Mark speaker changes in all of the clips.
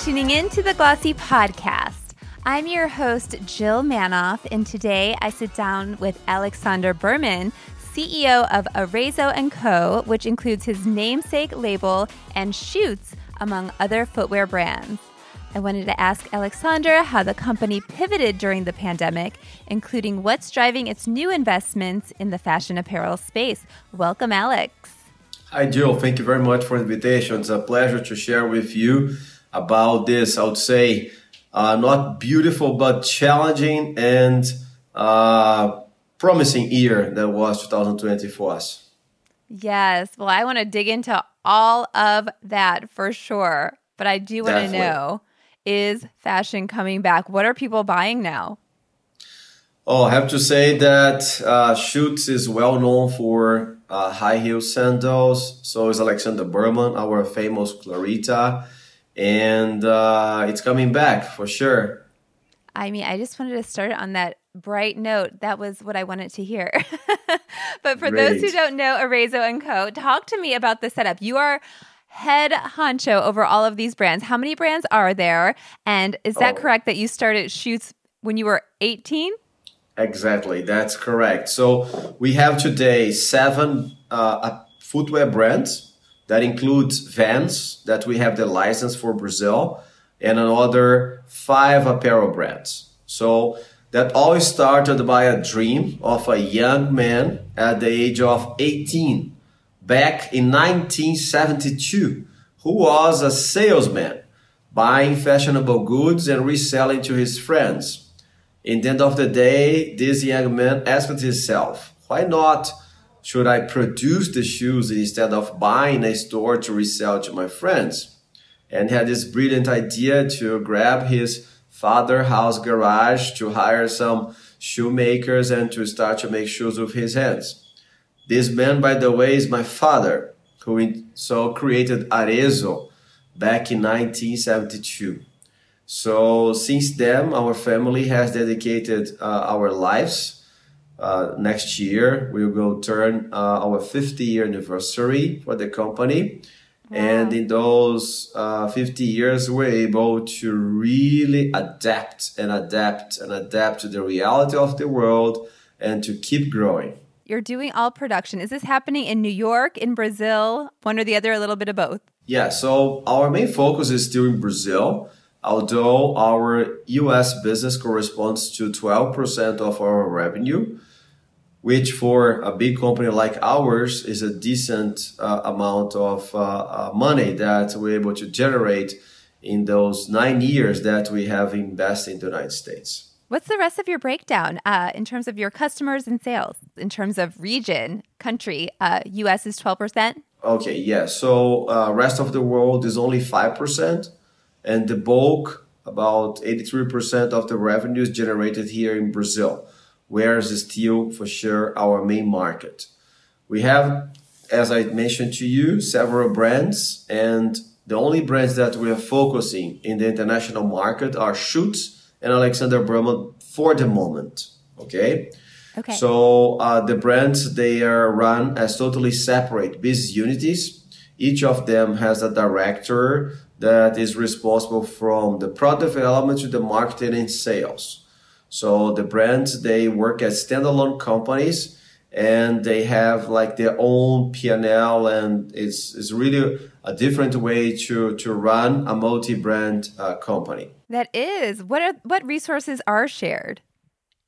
Speaker 1: tuning in to the Glossy Podcast. I'm your host, Jill Manoff, and today I sit down with Alexandre Birman, CEO of Arezzo & Co., which includes his namesake label and Schutz, among other footwear brands. I wanted to ask Alexander how the company pivoted during the pandemic, including what's driving its new investments in the fashion apparel space. Welcome, Alex.
Speaker 2: Hi, Jill. Thank you very much for the invitation. It's a pleasure to share with you about this, I would say, uh, not beautiful, but challenging and uh, promising year that was 2020 for us.
Speaker 1: Yes. Well, I want to dig into all of that for sure. But I do want to know is fashion coming back? What are people buying now?
Speaker 2: Oh, I have to say that uh, Schutz is well known for uh, high heel sandals. So is Alexandre Birman, our famous Clarita. And uh, it's coming back for sure.
Speaker 1: I mean, I just wanted to start on that bright note. That was what I wanted to hear. but for Great. those who don't know Arezzo and Co., talk to me about the setup. You are head honcho over all of these brands. How many brands are there? And is that oh. correct that you started Schutz when you were 18?
Speaker 2: Exactly, that's correct. So we have today seven uh, footwear brands that includes Vans that we have the license for Brazil and another five apparel brands. So that all started by a dream of a young man at the age of 18 back in 1972 who was a salesman buying fashionable goods and reselling to his friends. In the end of the day, this young man asked himself, why not should I produce the shoes instead of buying a store to resell to my friends? And had this brilliant idea to grab his father house garage to hire some shoemakers and to start to make shoes with his hands. This man, by the way, is my father, who so created Arezzo back in 1972. So since then, our family has dedicated uh, our lives. Uh, next year, we will turn uh, our 50 year anniversary for the company. Wow. And in those uh, 50 years, we're able to really adapt and adapt and adapt to the reality of the world and to keep growing.
Speaker 1: You're doing all production. Is this happening in New York, in Brazil, one or the other, a little bit of both?
Speaker 2: Yeah, so our main focus is still in Brazil although our US business corresponds to 12% of our revenue, which for a big company like ours is a decent uh, amount of uh, uh, money that we're able to generate in those nine years that we have invested in the United States.
Speaker 1: What's the rest of your breakdown uh, in terms of your customers and sales? In terms of region, country, US uh, is 12%?
Speaker 2: Okay, yeah. So uh, rest of the world is only 5% and the bulk, about 83% of the revenue is generated here in Brazil, where is still for sure our main market. We have, as I mentioned to you, several brands, and the only brands that we are focusing in the international market are Schutz and Alexandre Birman for the moment. Okay.
Speaker 1: Okay.
Speaker 2: So uh, the brands they are run as totally separate business units. Each of them has a director that is responsible from the product development to the marketing and sales. So the brands they work as standalone companies and they have like their own P&L and it's it's really a different way to to run a multi-brand uh, company.
Speaker 1: That is. What are what resources are shared?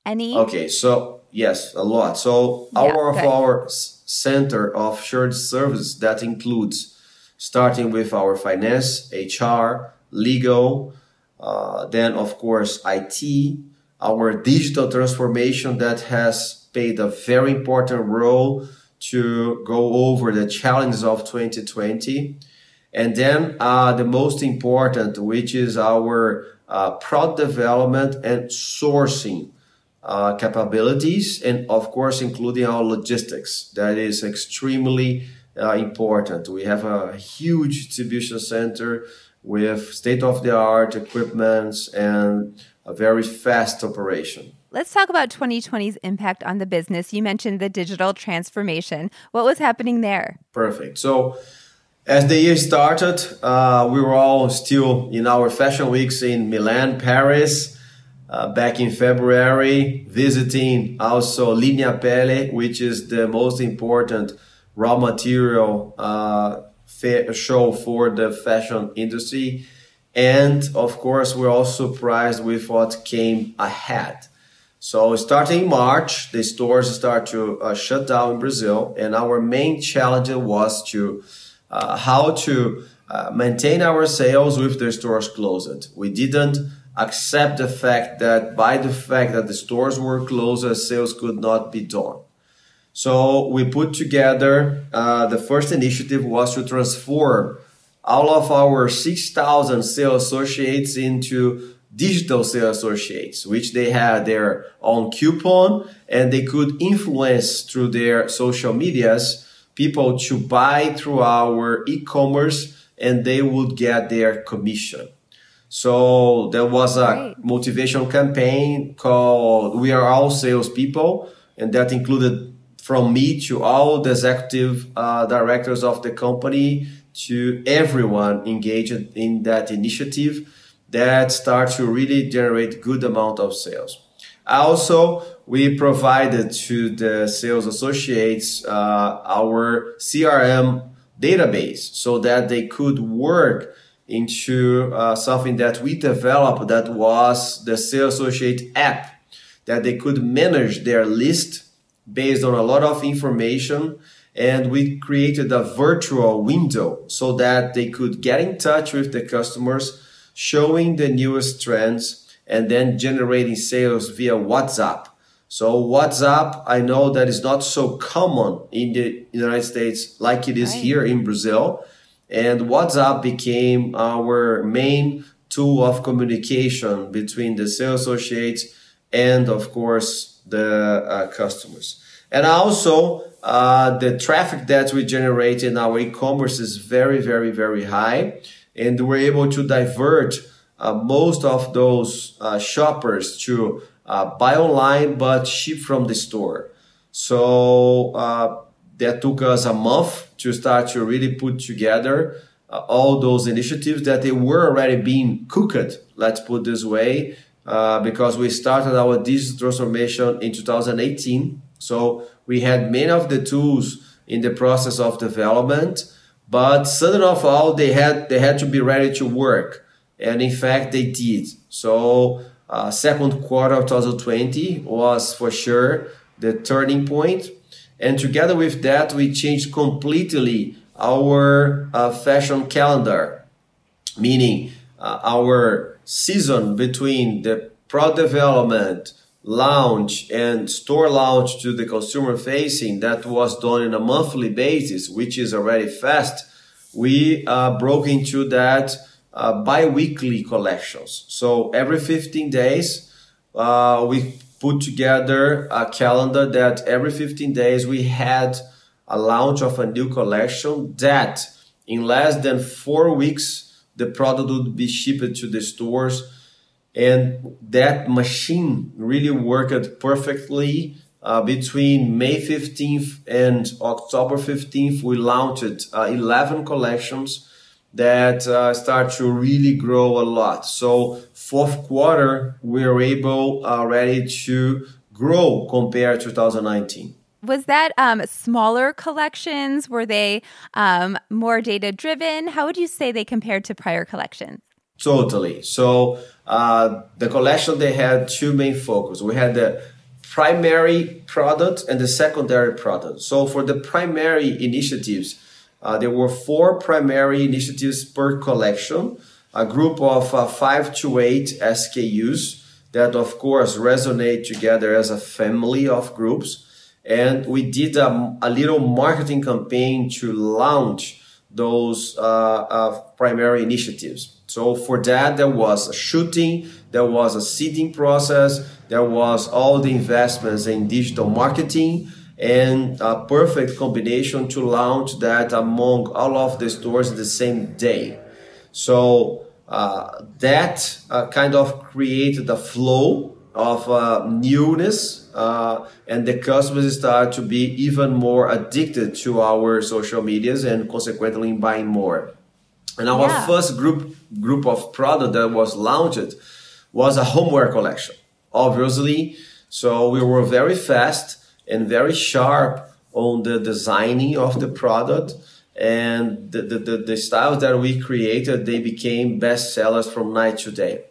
Speaker 1: Any
Speaker 2: Okay, so yes, a lot. So yeah, our of our center of shared services that includes starting with our finance, HR, legal, uh, then of course IT, our digital transformation that has played a very important role to go over the challenges of 2020. And then uh, the most important, which is our uh, product development and sourcing uh, capabilities, and of course, including our logistics. That is extremely uh, important. We have a huge distribution center with state of the art equipment and a very fast operation.
Speaker 1: Let's talk about 2020's impact on the business. You mentioned the digital transformation. What was happening there?
Speaker 2: Perfect. So, As the year started, uh, we were all still in our fashion weeks in Milan, Paris, uh, back in February, visiting also Linea Pelle, which is the most important raw material uh, show for the fashion industry. And of course, we're all surprised with what came ahead. So starting March, the stores start to uh, shut down in Brazil, and our main challenge was to uh, how to uh, maintain our sales with the stores closed. We didn't accept the fact that by the fact that the stores were closed, sales could not be done. So we put together uh, the first initiative was to transform all of our 6,000 sales associates into digital sales associates, which they had their own coupon and they could influence through their social medias people to buy through our e-commerce and they would get their commission. So there was a Great. motivation campaign called We Are All Salespeople, and that included from me to all the executive uh, directors of the company to everyone engaged in that initiative that start to really generate good amount of sales. Also, we provided to the sales associates uh, our CRM database so that they could work into uh, something that we developed that was the sales associate app that they could manage their list based on a lot of information and we created a virtual window so that they could get in touch with the customers showing the newest trends and then generating sales via WhatsApp. So WhatsApp, I know that is not so common in the United States like it is right. here in Brazil. And WhatsApp became our main tool of communication between the sales associates and of course the uh, customers. And also uh, the traffic that we generate in our e-commerce is very, very, very high. And we're able to divert uh, most of those uh, shoppers to uh, buy online but ship from the store. So uh, that took us a month to start to really put together uh, all those initiatives that they were already being cooked, let's put this way, because we started our digital transformation in 2018. So we had many of the tools in the process of development, but suddenly of all, they had they had to be ready to work and in fact they did. So uh, second quarter of 2020 was for sure the turning point, and together with that we changed completely our uh, fashion calendar, meaning uh, our season between the product development launch and store launch to the consumer facing that was done on a monthly basis, which is already fast. We uh, broke into that uh, bi-weekly collections. So every 15 days, uh, we put together a calendar that every 15 days we had a launch of a new collection that in less than four weeks, the product would be shipped to the stores. And that machine really worked perfectly. Uh, between May 15th and October 15th, we launched uh, 11 collections that uh, start to really grow a lot. So fourth quarter, we're able already to grow compared to 2019.
Speaker 1: Was that um, smaller collections? Were they um, more data driven? How would you say they compared to prior collections?
Speaker 2: Totally. So uh, the collection they had two main focus. We had the primary product and the secondary product. So for the primary initiatives, uh, there were four primary initiatives per collection, a group of uh, five to eight SKUs that, of course, resonate together as a family of groups. And we did a, a little marketing campaign to launch those uh, uh primary initiatives. So for that, there was a shooting, there was a seeding process, there was all the investments in digital marketing, and a perfect combination to launch that among all of the stores the same day. So uh, that uh, kind of created a flow of uh, newness, uh, and the customers start to be even more addicted to our social medias and consequently buying more. And our yeah. first group group of product that was launched was a homeware collection, obviously. So we were very fast and very sharp on the designing of the product and the, the, the, the styles that we created they became best sellers from night to day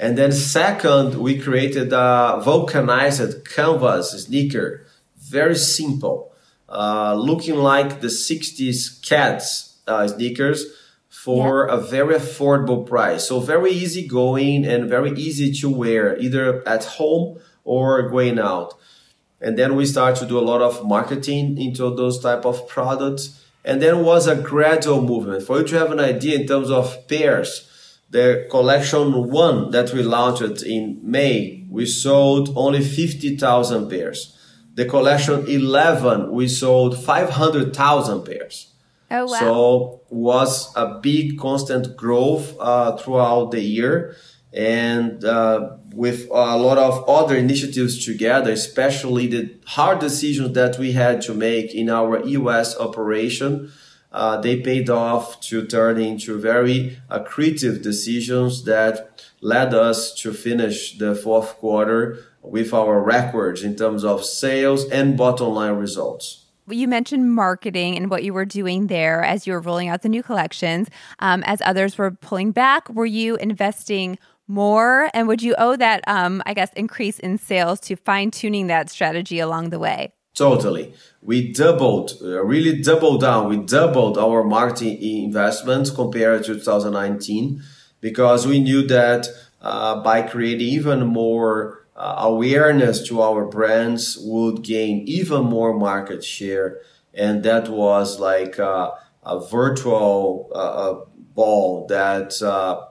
Speaker 2: and then second, we created a vulcanized canvas sneaker, very simple, uh, looking like the 60s cats uh, sneakers for yeah. a very affordable price. So very easy going and very easy to wear, either at home or going out. And then we start to do a lot of marketing into those type of products. And then was a gradual movement. For you to have an idea in terms of pairs, the collection one that we launched in May, we sold only 50,000 pairs. The collection 11, we sold 500,000 pairs.
Speaker 1: Oh, wow.
Speaker 2: So was a big constant growth uh, throughout the year. And uh, with a lot of other initiatives together, especially the hard decisions that we had to make in our US operation, uh, they paid off to turn into very accretive decisions that led us to finish the fourth quarter with our records in terms of sales and bottom line results.
Speaker 1: You mentioned marketing and what you were doing there as you were rolling out the new collections. Um, as others were pulling back, were you investing more? And would you owe that, um, I guess, increase in sales to fine tuning that strategy along the way?
Speaker 2: Totally. We doubled, uh, really doubled down. We doubled our marketing investments compared to 2019 because we knew that uh, by creating even more uh, awareness to our brands would gain even more market share. And that was like a virtual uh, uh, ball that uh,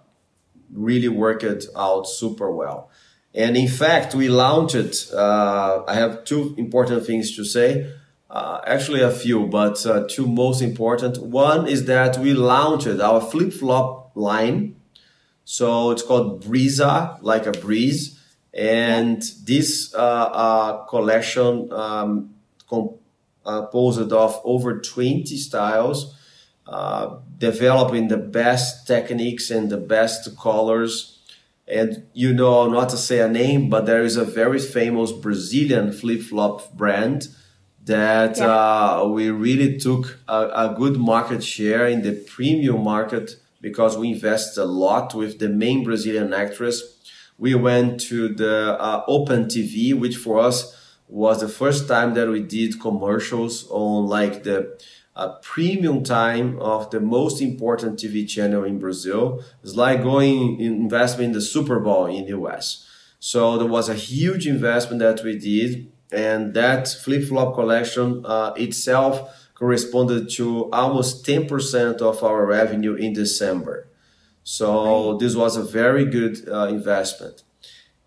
Speaker 2: really worked out super well. And in fact, we launched, uh, I have two important things to say. Uh, actually, a few, but uh, two most important. One is that we launched our flip flop line. So it's called Brizza, like a breeze. And this uh, uh, collection um, composed of over 20 styles, uh, developing the best techniques and the best colors and you know not to say a name, but there is a very famous Brazilian flip flop brand that yeah. uh, we really took a, a, good market share in the premium market because we invested a lot with the main Brazilian actress. We went to the uh, Open TV, which for us was the first time that we did commercials on like the a premium time of the most important TV channel in Brazil. It's like going investment in the Super Bowl in the US. So there was a huge investment that we did, and that flip flop collection uh, itself corresponded to almost 10% of our revenue in December. So this was a very good uh, investment.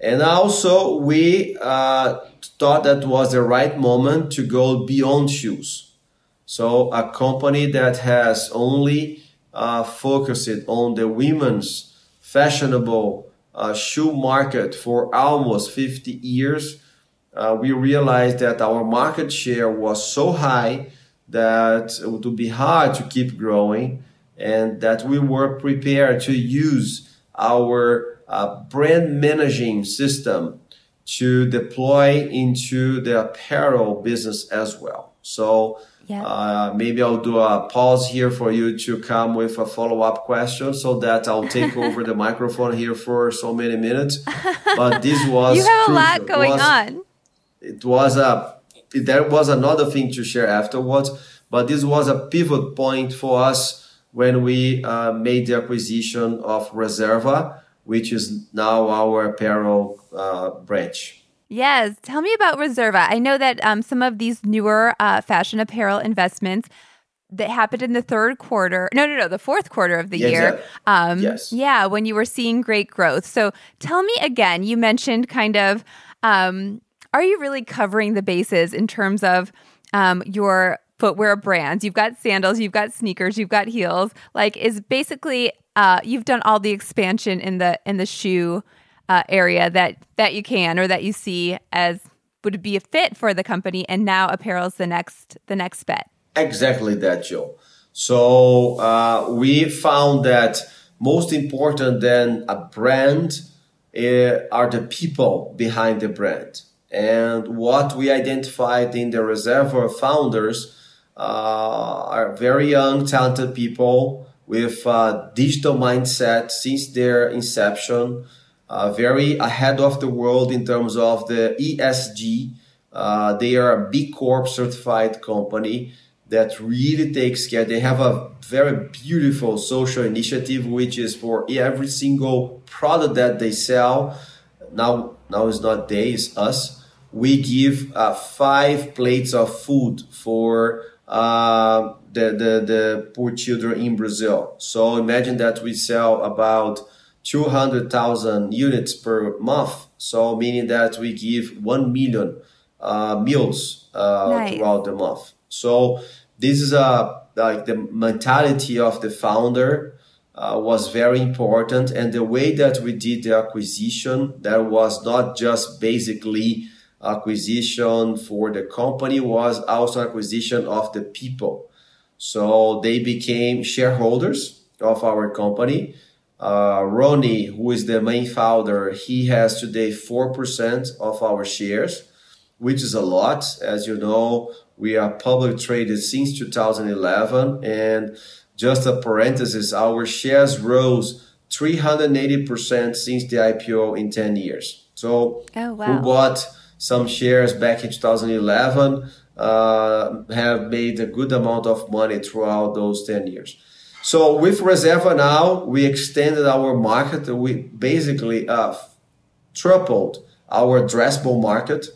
Speaker 2: And also, we uh, thought that was the right moment to go beyond shoes. So a company that has only uh, focused on the women's fashionable uh, shoe market for almost 50 years, uh, we realized that our market share was so high that it would be hard to keep growing and that we were prepared to use our uh, brand managing system to deploy into the apparel business as well. So yeah. Uh, maybe I'll do a pause here for you to come with a follow up question so that I'll take over the microphone here for so many minutes. But this was
Speaker 1: you have crucial. a lot going
Speaker 2: it was,
Speaker 1: on.
Speaker 2: It was a there was another thing to share afterwards, but this was a pivot point for us when we uh, made the acquisition of Reserva, which is now our apparel uh, branch.
Speaker 1: Yes. Tell me about Reserva. I know that um, some of these newer uh, fashion apparel investments that happened in the third quarter. No, no, no, the fourth quarter of the year.
Speaker 2: Um, yes.
Speaker 1: Yeah, when you were seeing great growth. So tell me again, you mentioned kind of, um, are you really covering the bases in terms of um, your footwear brands? You've got sandals, you've got sneakers, you've got heels. Like, is basically uh, you've done all the expansion in the in the shoe uh, area that that you can or that you see as would be a fit for the company, and now apparel is the next the next bet.
Speaker 2: Exactly that, Joe. So uh, we found that most important than a brand uh, are the people behind the brand. And what we identified in the Reserva founders uh, are very young, talented people with a digital mindset since their inception, uh, very ahead of the world in terms of the ESG. Uh, they are a B Corp certified company that really takes care. They have a very beautiful social initiative, which is for every single product that they sell. Now, now it's not they, it's us. We give uh, five plates of food for uh, the, the, the poor children in Brazil. So imagine that we sell about 200,000 units per month. So meaning that we give 1 million uh, meals uh, nice. throughout the month. So this is a like the mentality of the founder uh, was very important and the way that we did the acquisition that was not just basically acquisition for the company was also acquisition of the people so they became shareholders of our company uh, Rony, who is the main founder, he has today 4% of our shares, which is a lot. As you know, we are public traded since 2011. And just a parenthesis, our shares rose 380% since the IPO in 10 years. So, oh, wow. who bought some shares back in 2011 uh, have made a good amount of money throughout those 10 years. So with Reserva now, we extended our market. We basically uh, tripled our addressable market.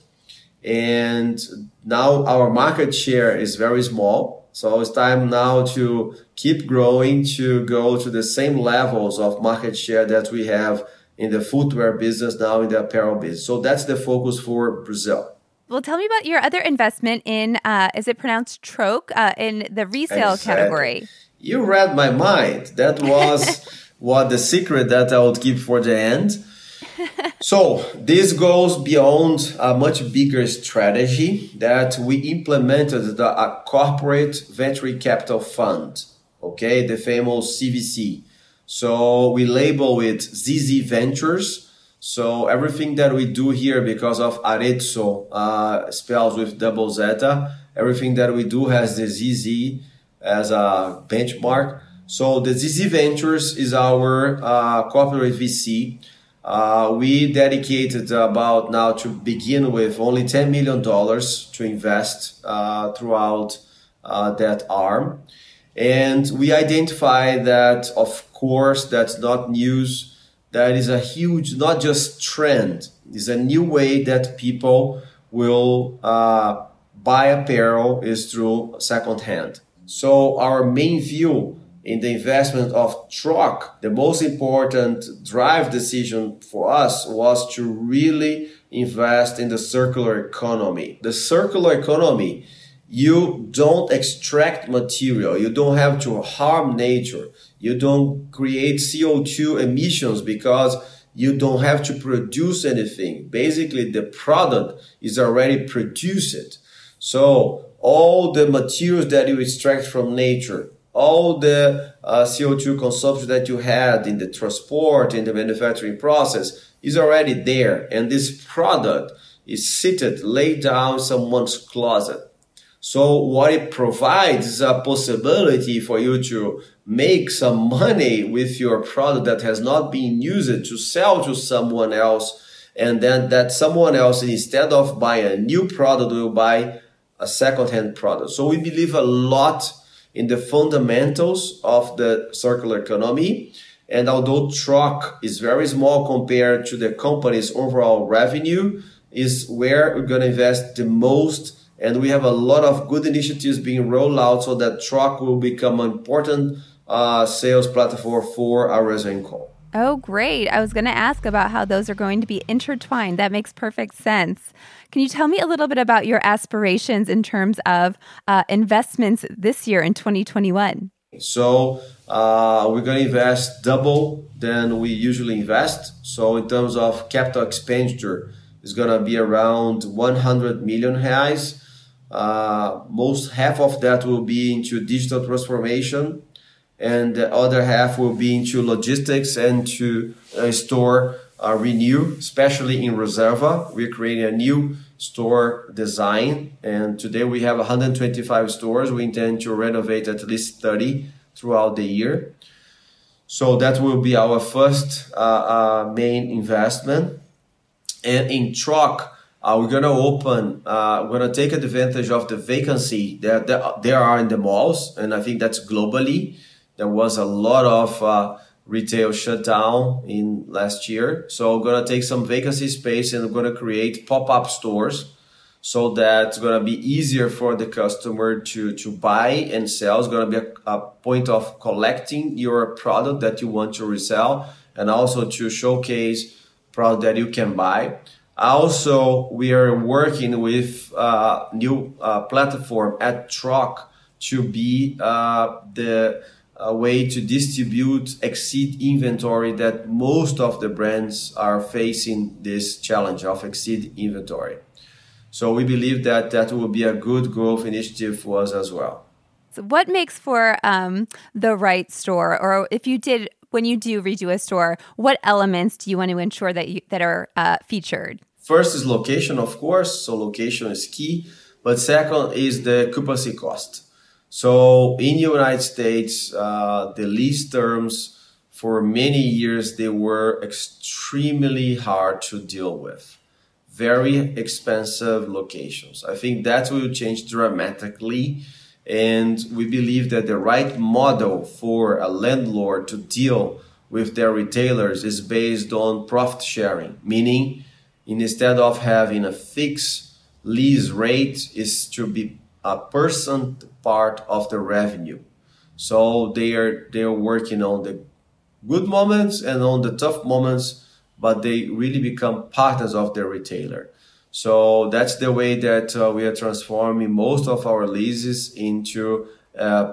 Speaker 2: And now our market share is very small. So it's time now to keep growing to go to the same levels of market share that we have in the footwear business now in the apparel business. So that's the focus for Brazil.
Speaker 1: Well, tell me about your other investment in, uh, is it pronounced Troc, uh, in the resale exactly. category?
Speaker 2: You read my mind. That was what the secret that I would keep for the end. so this goes beyond a much bigger strategy that we implemented the a corporate venture capital fund. Okay, the famous CVC. So we label it ZZ Ventures. So everything that we do here, because of Arezzo, uh, spells with double zeta, everything that we do has the ZZ as a benchmark. So the ZZ Ventures is our uh, corporate VC. Uh, we dedicated about now to begin with only $10 million to invest uh, throughout uh, that arm. And we identify that, of course, that's not news. That is a huge, not just trend, is a new way that people will uh, buy apparel is through secondhand. So our main view in the investment of Troc, the most important drive decision for us was to really invest in the circular economy. The circular economy, you don't extract material. You don't have to harm nature. You don't create CO2 emissions because you don't have to produce anything. Basically, the product is already produced. So all the materials that you extract from nature, all the uh, CO2 consumption that you had in the transport, in the manufacturing process is already there. And this product is seated, laid down in someone's closet. So what it provides is a possibility for you to make some money with your product that has not been used to sell to someone else. And then that someone else, instead of buying a new product, will buy a second-hand product. So we believe a lot in the fundamentals of the circular economy. And although Troc is very small compared to the company's overall revenue, is where we're going to invest the most. And we have a lot of good initiatives being rolled out so that Troc will become an important uh, sales platform for our call.
Speaker 1: Oh, great. I was going to ask about how those are going to be intertwined. That makes perfect sense. Can you tell me a little bit about your aspirations in terms of uh, investments this year in 2021?
Speaker 2: So uh, we're going to invest double than we usually invest. So in terms of capital expenditure, it's going to be around 100 million reais. Uh, most half of that will be into digital transformation, and the other half will be into logistics and to uh, store renew, especially in Reserva. We're creating a new store design, and today we have 125 stores. We intend to renovate at least 30 throughout the year. So that will be our first uh, uh, main investment. And in Troc, uh, we're gonna open. Uh, we're gonna take advantage of the vacancy that there are in the malls, and I think that's globally. There was a lot of uh, retail shutdown in last year. So I'm gonna take some vacancy space and I'm gonna create pop-up stores so that it's gonna be easier for the customer to, to buy and sell. It's gonna be a, a point of collecting your product that you want to resell and also to showcase product that you can buy. Also, we are working with a uh, new uh, platform at Troc to be uh, the a way to distribute exceed inventory that most of the brands are facing this challenge of exceed inventory. So we believe that that will be a good growth initiative for us as well.
Speaker 1: So what makes for um, the right store, or if you did when you do redo a store, what elements do you want to ensure that you, that are uh, featured?
Speaker 2: First is location, of course. So location is key, but second is the occupancy cost. So in the United States, uh, the lease terms for many years they were extremely hard to deal with. Very expensive locations. I think that will change dramatically. And we believe that the right model for a landlord to deal with their retailers is based on profit sharing, meaning instead of having a fixed lease rate is to be a percent part of the revenue. So they are they are working on the good moments and on the tough moments, but they really become partners of the retailer. So that's the way that uh, we are transforming most of our leases into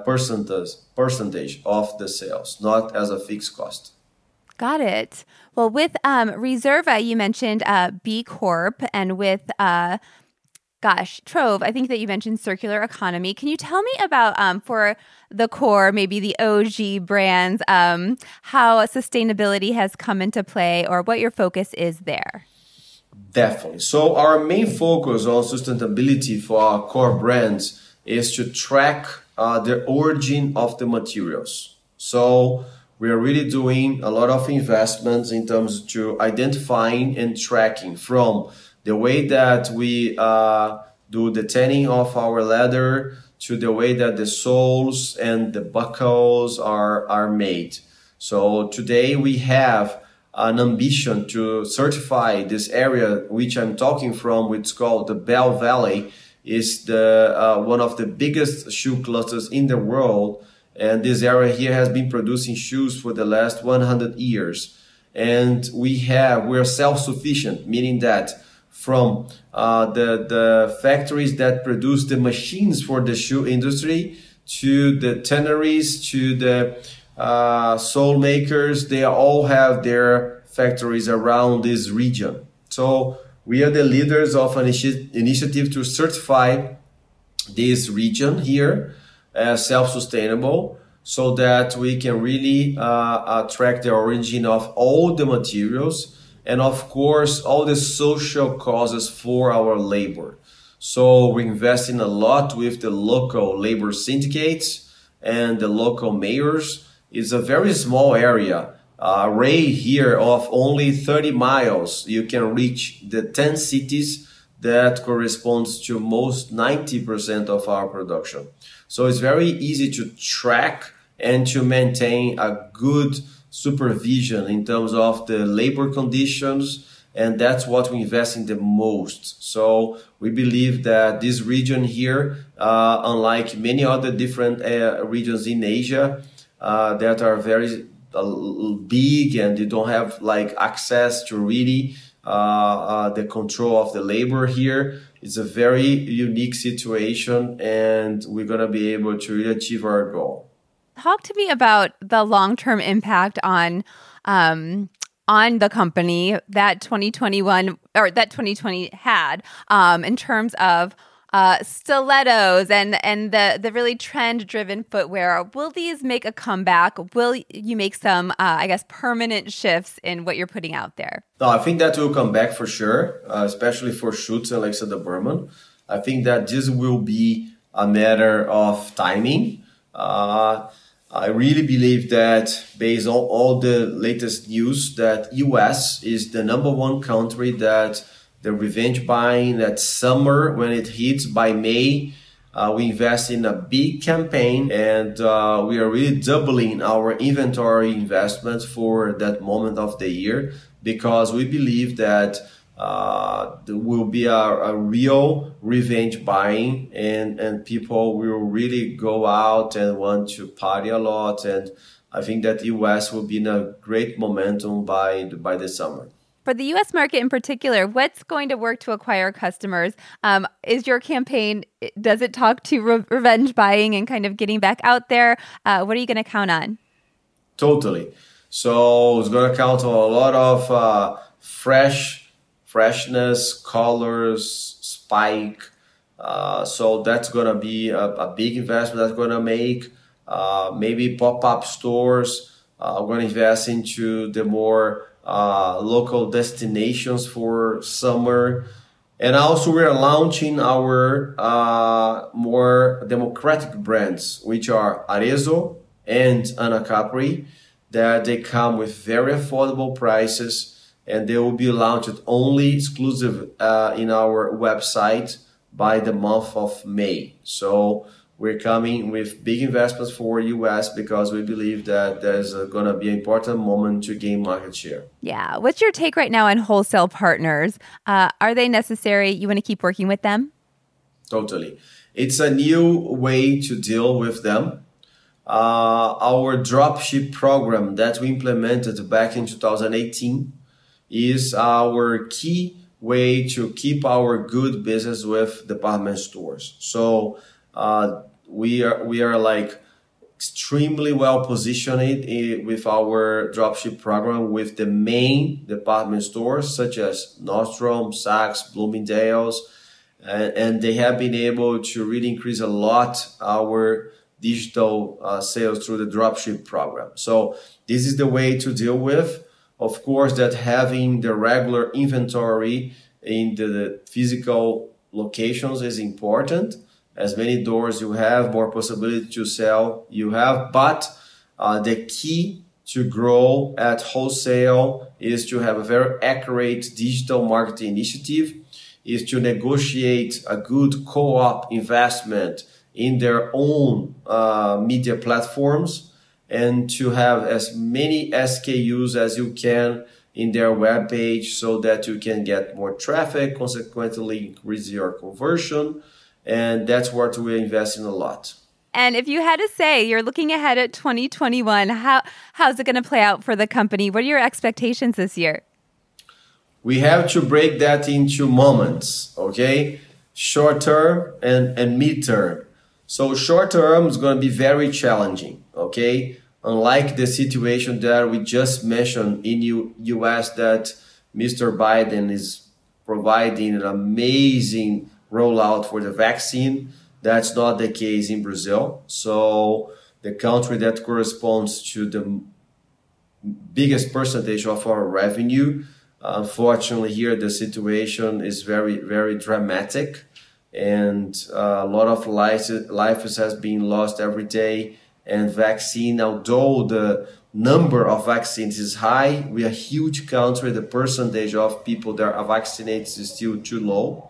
Speaker 2: percentage percentage of the sales, not as a fixed cost.
Speaker 1: Got it. Well, with um, Reserva, you mentioned uh, B Corp, and with uh, gosh, Troc, I think that you mentioned circular economy. Can you tell me about um, for the core, maybe the OG brands, um, how sustainability has come into play or what your focus is there?
Speaker 2: Definitely. So, our main focus on sustainability for our core brands is to track uh, the origin of the materials. So, we are really doing a lot of investments in terms to identifying and tracking from the way that we uh, do the tanning of our leather to the way that the soles and the buckles are, are made. So today we have an ambition to certify this area which I'm talking from, which is called the Bell Valley, is the uh, one of the biggest shoe clusters in the world. And this area here has been producing shoes for the last 100 years. And we have, we're self-sufficient, meaning that from uh, the, the factories that produce the machines for the shoe industry to the tanneries to the uh, sole makers. They all have their factories around this region. So we are the leaders of an initiative to certify this region here as self-sustainable so that we can really uh, track the origin of all the materials and of course all the social causes for our labor. So we're investing a lot with the local labor syndicates and the local mayors. It's a very small area. Uh, array here of only 30 miles, you can reach the 10 cities that corresponds to most 90% of our production. So it's very easy to track and to maintain a good supervision in terms of the labor conditions and that's what we invest in the most. So we believe that this region here uh, unlike many other different uh, regions in asia uh, that are very uh, big and you don't have like access to really uh, uh, the control of the labor here it's a very unique situation and we're going to be able to really achieve our goal
Speaker 1: talk to me about the long term impact on um, on the company that 2021 or that 2020 had um, in terms of uh, stilettos and and the the really trend driven footwear. Will these make a comeback? Will you make some, uh, I guess, permanent shifts in what you're putting out there?
Speaker 2: No, I think that will come back for sure, uh, especially for Schutz and Alexandre Birman. I think that this will be a matter of timing. Uh, I really believe that based on all the latest news that US is the number one country that the revenge buying that summer when it hits by May uh, we invest in a big campaign and uh, we are really doubling our inventory investments for that moment of the year because we believe that uh, there will be a, a, real revenge buying and, and people will really go out and want to party a lot. And I think that the US will be in a great momentum by, by the summer.
Speaker 1: For the US market in particular, what's going to work to acquire customers? Um, is your campaign, does it talk to re- revenge buying and kind of getting back out there? Uh, what are you going to count on?
Speaker 2: Totally. So it's going to count on a lot of uh, fresh freshness, colors, spike. Uh, so that's gonna be a, a big investment that's gonna make. Uh, maybe pop-up stores. Uh, we're gonna invest into the more uh, local destinations for summer. And also we are launching our uh, more democratic brands, which are Arezzo and Anacapri, that they come with very affordable prices and they will be launched only exclusive uh, in our website by the month of May. So we're coming with big investments for US because we believe that there's going to be an important moment to gain market share.
Speaker 1: Yeah. What's your take right now on wholesale partners? Uh, are they necessary? You want to keep working with them?
Speaker 2: Totally. It's a new way to deal with them. Uh, our dropship program that we implemented back in 2018 is our key way to keep our good business with department stores. So uh, we are we are like extremely well positioned with our dropship program with the main department stores such as Nordstrom, Saks, Bloomingdale's, and, and they have been able to really increase a lot our digital uh, sales through the dropship program. So this is the way to deal with of course, that having the regular inventory in the physical locations is important. As many doors you have, more possibility to sell you have. But uh, the key to grow at wholesale is to have a very accurate digital marketing initiative, is to negotiate a good co-op investment in their own uh, media platforms and to have as many SKUs as you can in their web page so that you can get more traffic, consequently increase your conversion. And that's what we're investing a lot.
Speaker 1: And if you had to say you're looking ahead at 2021, how how's it going to play out for the company? What are your expectations this year?
Speaker 2: We have to break that into moments, okay? Short term and, and mid term. So short term is going to be very challenging, okay? unlike the situation that we just mentioned in U- US that Mr. Biden is providing an amazing rollout for the vaccine. That's not the case in Brazil. So the country that corresponds to the biggest percentage of our revenue. Unfortunately, here the situation is very, very dramatic, and uh, a lot of life, life has been lost every day and vaccine, although the number of vaccines is high, we are a huge country. The percentage of people that are vaccinated is still too low.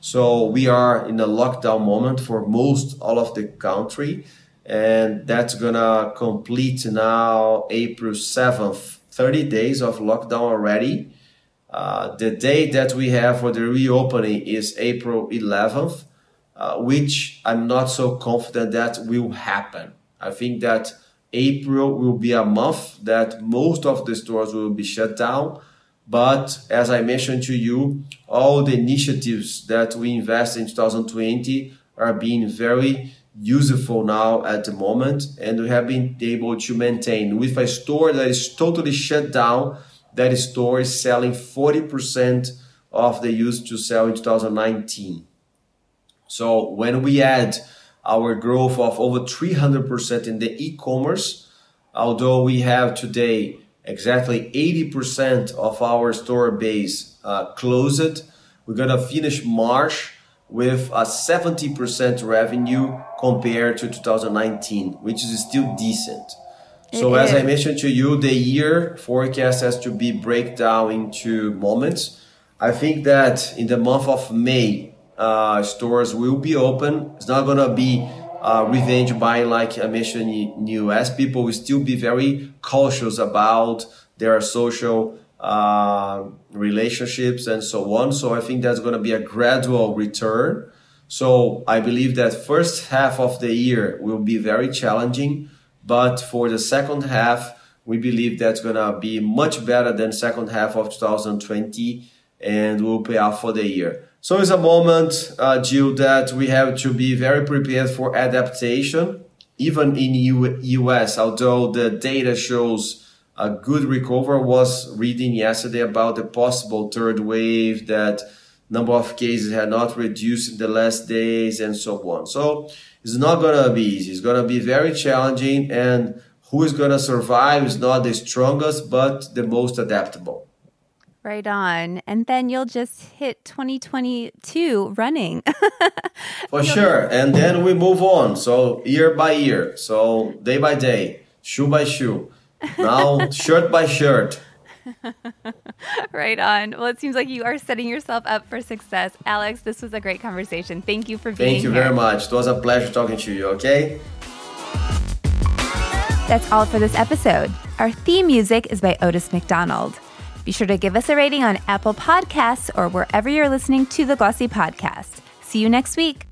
Speaker 2: So we are in a lockdown moment for most all of the country, and that's gonna complete now April 7th, 30 days of lockdown already. Uh, the date that we have for the reopening is April 11th, uh, which I'm not so confident that will happen. I think that April will be a month that most of the stores will be shut down. But as I mentioned to you, all the initiatives that we invest in 2020 are being very useful now at the moment and we have been able to maintain with a store that is totally shut down that store is selling 40% of the used to sell in 2019 so when we add our growth of over 300% in the e-commerce although we have today exactly 80% of our store base uh, closed we're to finish march with a 70% revenue compared to 2019, which is still decent. So as I mentioned to you, the year forecast has to be break down into moments. I think that in the month of May, uh, stores will be open. It's not gonna be uh, revenge buying like I mentioned in the US. People will still be very cautious about their social uh, relationships and so on. So I think that's to be a gradual return. So I believe that first half of the year will be very challenging, but for the second half, we believe that's to be much better than second half of 2020 and will pay off for the year. So it's a moment, uh, Jill, that we have to be very prepared for adaptation. Even in U- US, although the data shows a good recovery. Was reading yesterday about the possible third wave that number of cases had not reduced in the last days and so on. So it's not going to be easy. It's going to be very challenging and who is going to survive is not the strongest but the most adaptable
Speaker 1: Right on. And then you'll just hit 2022 running.
Speaker 2: For sure. And then we move on. So year by year. So day by day, shoe by shoe now shirt by shirt.
Speaker 1: right on. Well, it seems like you are setting yourself up for success. Alex, this was a great conversation. Thank you for being here.
Speaker 2: Thank you
Speaker 1: here.
Speaker 2: very much. It was a pleasure talking to you, okay?
Speaker 1: That's all for this episode. Our theme music is by Otis McDonald. Be sure to give us a rating on Apple Podcasts or wherever you're listening to the Glossy Podcast. See you next week.